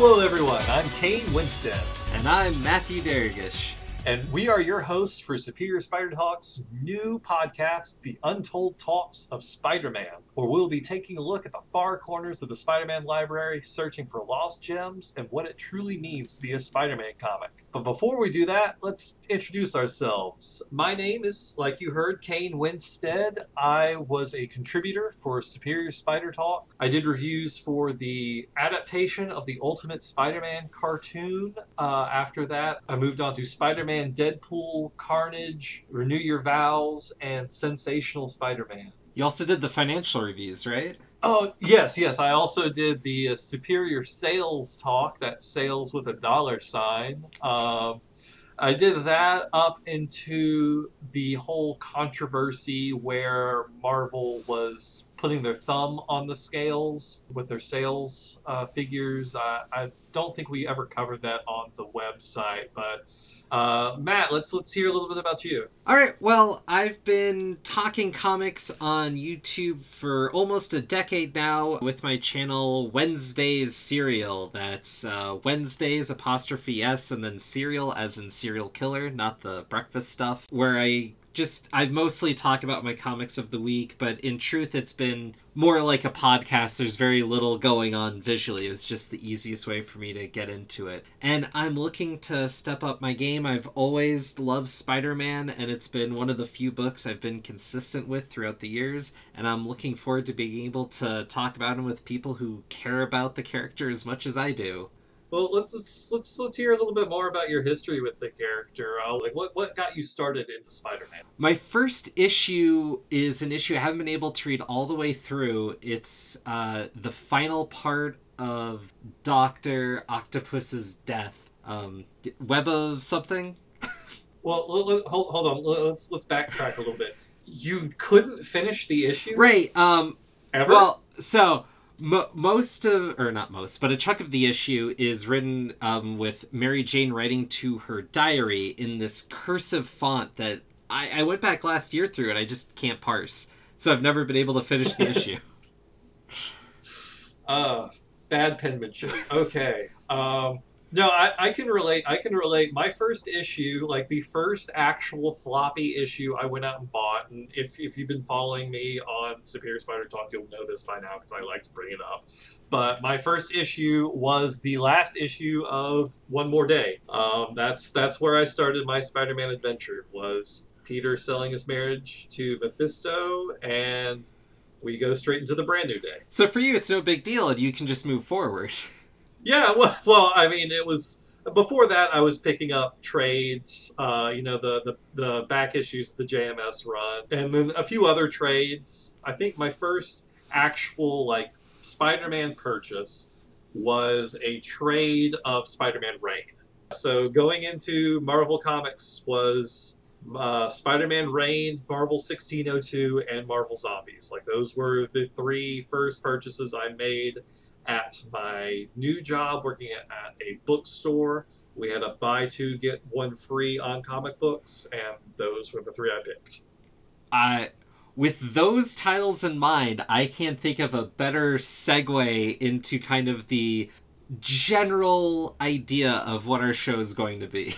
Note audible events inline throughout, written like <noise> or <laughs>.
Hello, everyone. I'm Kane Winstead, And I'm Matthew Dergish. And we are your hosts for Superior Spider Talk's new podcast, The Untold Talks of Spider Man, where we'll be taking a look at the far corners of the Spider Man library, searching for lost gems and what it truly means to be a Spider Man comic. But before we do that, let's introduce ourselves. My name is, like you heard, Kane Winstead. I was a contributor for Superior Spider Talk. I did reviews for the adaptation of the Ultimate Spider Man cartoon. Uh, after that, I moved on to Spider Man Deadpool, Carnage, Renew Your Vows, and Sensational Spider Man. You also did the financial reviews, right? Oh, yes, yes. I also did the uh, Superior Sales Talk, that sales with a dollar sign. Um, I did that up into the whole controversy where Marvel was putting their thumb on the scales with their sales uh, figures. I, I don't think we ever covered that on the website, but uh, Matt, let's let's hear a little bit about you. All right. Well, I've been talking comics on YouTube for almost a decade now with my channel Wednesdays Serial. That's uh, Wednesdays apostrophe s and then serial as in serial killer, not the breakfast stuff. Where I just I mostly talk about my comics of the week, but in truth, it's been more like a podcast. There's very little going on visually. It was just the easiest way for me to get into it. And I'm looking to step up my game. I've always loved Spider Man, and it's been one of the few books I've been consistent with throughout the years. And I'm looking forward to being able to talk about him with people who care about the character as much as I do. Well, let's let's let's let's hear a little bit more about your history with the character. Uh, like, what what got you started into Spider-Man? My first issue is an issue I haven't been able to read all the way through. It's uh, the final part of Doctor Octopus's death. Um, web of something. Well, hold hold on. L- Let's let's backtrack a little bit. You couldn't finish the issue Right. Um, ever. Well, so mo- most of, or not most, but a chunk of the issue is written um, with Mary Jane writing to her diary in this cursive font that I, I went back last year through and I just can't parse. So I've never been able to finish the issue. <laughs> <laughs> uh, bad penmanship. Okay. Um, no, I, I can relate. I can relate. My first issue, like the first actual floppy issue, I went out and bought. And if, if you've been following me on Superior Spider Talk, you'll know this by now because I like to bring it up. But my first issue was the last issue of One More Day. Um, that's that's where I started my Spider-Man adventure. Was Peter selling his marriage to Mephisto, and we go straight into the brand new day. So for you, it's no big deal and you can just move forward. <laughs> Yeah, <laughs> well, well, I mean, it was before that. I was picking up trades, uh, you know, the, the the back issues, of the JMS run, and then a few other trades. I think my first actual like Spider-Man purchase was a trade of Spider-Man Reign. So going into Marvel Comics was uh, Spider-Man Reign, Marvel 1602, and Marvel Zombies. Like those were the three first purchases I made at my new job working at, at a bookstore. We had a buy two get one free on comic books, and those were the three I picked. I, with those titles in mind, I can't think of a better segue into kind of the general idea of what our show is going to be.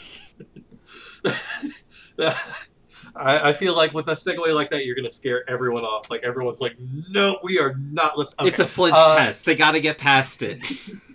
<laughs> <laughs> I, I feel like with a segue like that, you're going to scare everyone off. Like everyone's like, "No, we are not listening." It's a flinch uh, test. They got to get past it. <laughs>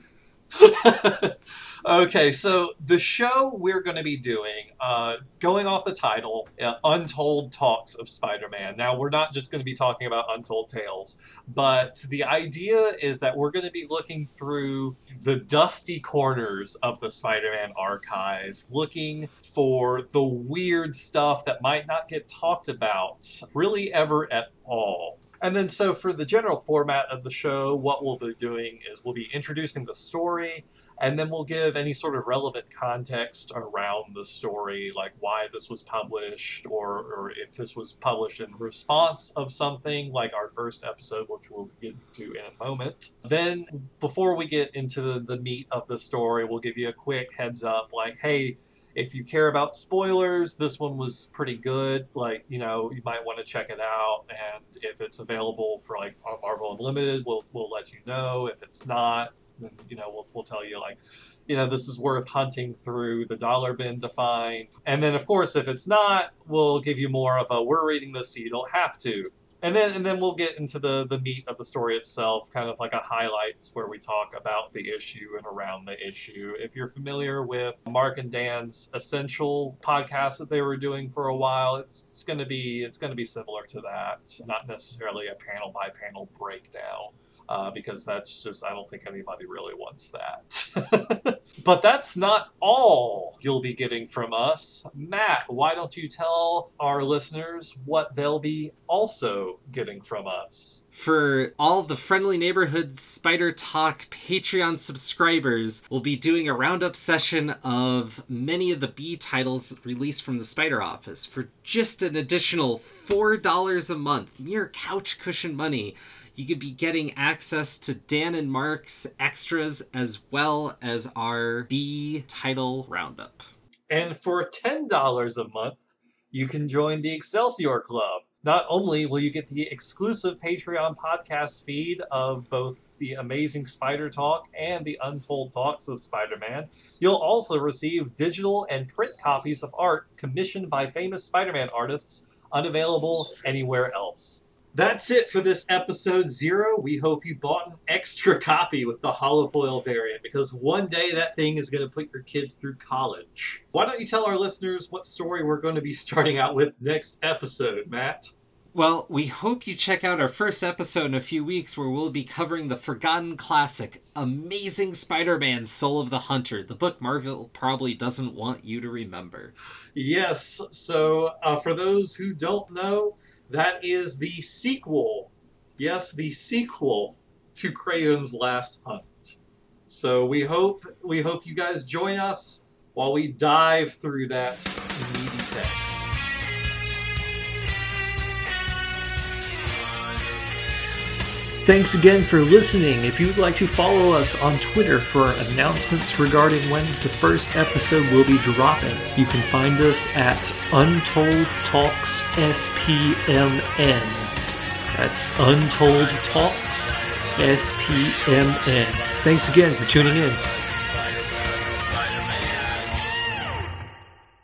<laughs> okay, so the show we're going to be doing, uh, going off the title, uh, Untold Talks of Spider Man. Now, we're not just going to be talking about Untold Tales, but the idea is that we're going to be looking through the dusty corners of the Spider Man archive, looking for the weird stuff that might not get talked about really ever at all. And then, so for the general format of the show, what we'll be doing is we'll be introducing the story, and then we'll give any sort of relevant context around the story, like why this was published, or, or if this was published in response of something, like our first episode, which we'll get to in a moment. Then, before we get into the, the meat of the story, we'll give you a quick heads up, like, hey, if you care about spoilers, this one was pretty good. Like, you know, you might want to check it out. And if it's available for like Marvel Unlimited, we'll we'll let you know. If it's not, then you know we'll, we'll tell you like you know this is worth hunting through the dollar bin to find and then of course if it's not we'll give you more of a we're reading this so you don't have to and then and then we'll get into the the meat of the story itself kind of like a highlights where we talk about the issue and around the issue. If you're familiar with mark and dan's essential podcast that they were doing for a while it's, it's going to be it's going to be similar to that not necessarily a panel by panel breakdown uh, because that's just, I don't think anybody really wants that. <laughs> but that's not all you'll be getting from us. Matt, why don't you tell our listeners what they'll be also getting from us? For all the friendly neighborhood Spider Talk Patreon subscribers, we'll be doing a roundup session of many of the B titles released from the Spider Office for just an additional $4 a month, mere couch cushion money you could be getting access to Dan and Mark's extras as well as our B title roundup. And for $10 a month, you can join the Excelsior Club. Not only will you get the exclusive Patreon podcast feed of both the amazing Spider Talk and the Untold Talks of Spider Man, you'll also receive digital and print copies of art commissioned by famous Spider Man artists unavailable anywhere else. That's it for this episode zero. We hope you bought an extra copy with the holofoil variant because one day that thing is going to put your kids through college. Why don't you tell our listeners what story we're going to be <laughs> starting out with next episode, Matt? Well, we hope you check out our first episode in a few weeks where we'll be covering the forgotten classic, Amazing Spider Man Soul of the Hunter, the book Marvel probably doesn't want you to remember. Yes, so uh, for those who don't know, that is the sequel. Yes, the sequel to Kraven's Last Hunt. So we hope we hope you guys join us while we dive through that Thanks again for listening. If you would like to follow us on Twitter for announcements regarding when the first episode will be dropping, you can find us at Untold Talks SPMN. That's Untold Talks SPMN. Thanks again for tuning in.